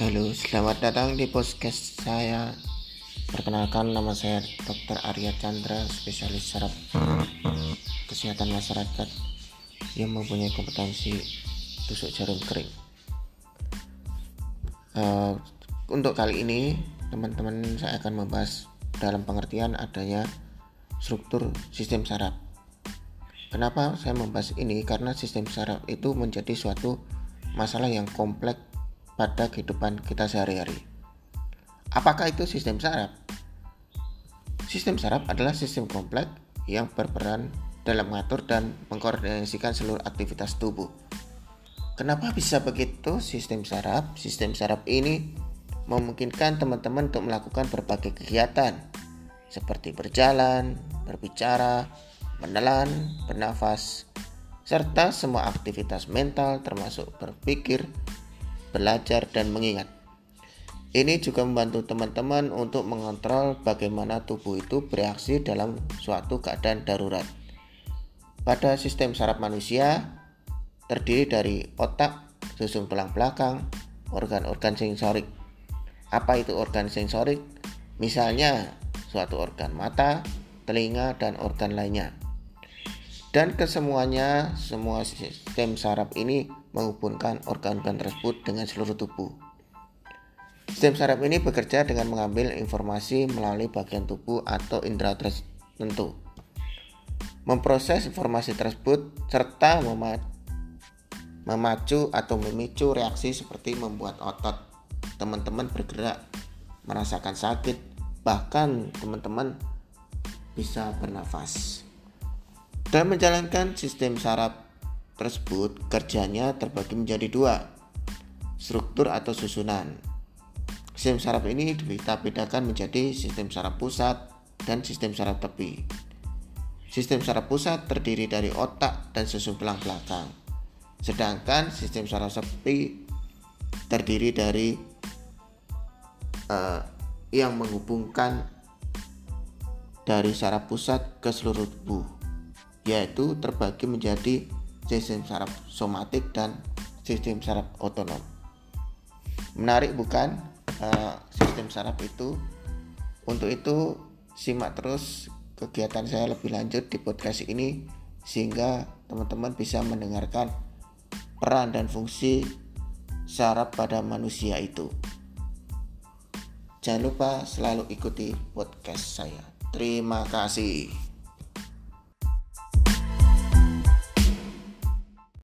Halo, selamat datang di podcast saya. Perkenalkan nama saya Dr. Arya Chandra, spesialis saraf kesehatan masyarakat yang mempunyai kompetensi tusuk jarum kering. Uh, untuk kali ini, teman-teman saya akan membahas dalam pengertian adanya struktur sistem saraf. Kenapa saya membahas ini? Karena sistem saraf itu menjadi suatu masalah yang kompleks pada kehidupan kita sehari-hari. Apakah itu sistem saraf? Sistem saraf adalah sistem kompleks yang berperan dalam mengatur dan mengkoordinasikan seluruh aktivitas tubuh. Kenapa bisa begitu sistem saraf? Sistem saraf ini memungkinkan teman-teman untuk melakukan berbagai kegiatan seperti berjalan, berbicara, menelan, bernafas, serta semua aktivitas mental termasuk berpikir, belajar, dan mengingat. Ini juga membantu teman-teman untuk mengontrol bagaimana tubuh itu bereaksi dalam suatu keadaan darurat. Pada sistem saraf manusia terdiri dari otak, susun tulang belakang, organ-organ sensorik. Apa itu organ sensorik? Misalnya suatu organ mata, telinga, dan organ lainnya. Dan kesemuanya, semua sistem saraf ini menghubungkan organ-organ tersebut dengan seluruh tubuh. Sistem saraf ini bekerja dengan mengambil informasi melalui bagian tubuh atau indera tertentu, memproses informasi tersebut, serta memacu atau memicu reaksi seperti membuat otot teman-teman bergerak, merasakan sakit, bahkan teman-teman bisa bernafas. Dan menjalankan sistem saraf tersebut kerjanya terbagi menjadi dua, struktur atau susunan. Sistem saraf ini kita bedakan menjadi sistem saraf pusat dan sistem saraf tepi. Sistem saraf pusat terdiri dari otak dan susun tulang belakang. Sedangkan sistem saraf tepi terdiri dari uh, yang menghubungkan dari saraf pusat ke seluruh tubuh, yaitu terbagi menjadi sistem saraf somatik dan sistem saraf otonom. Menarik bukan uh, sistem saraf itu? Untuk itu simak terus kegiatan saya lebih lanjut di podcast ini sehingga teman-teman bisa mendengarkan peran dan fungsi saraf pada manusia itu. Jangan lupa selalu ikuti podcast saya. Terima kasih.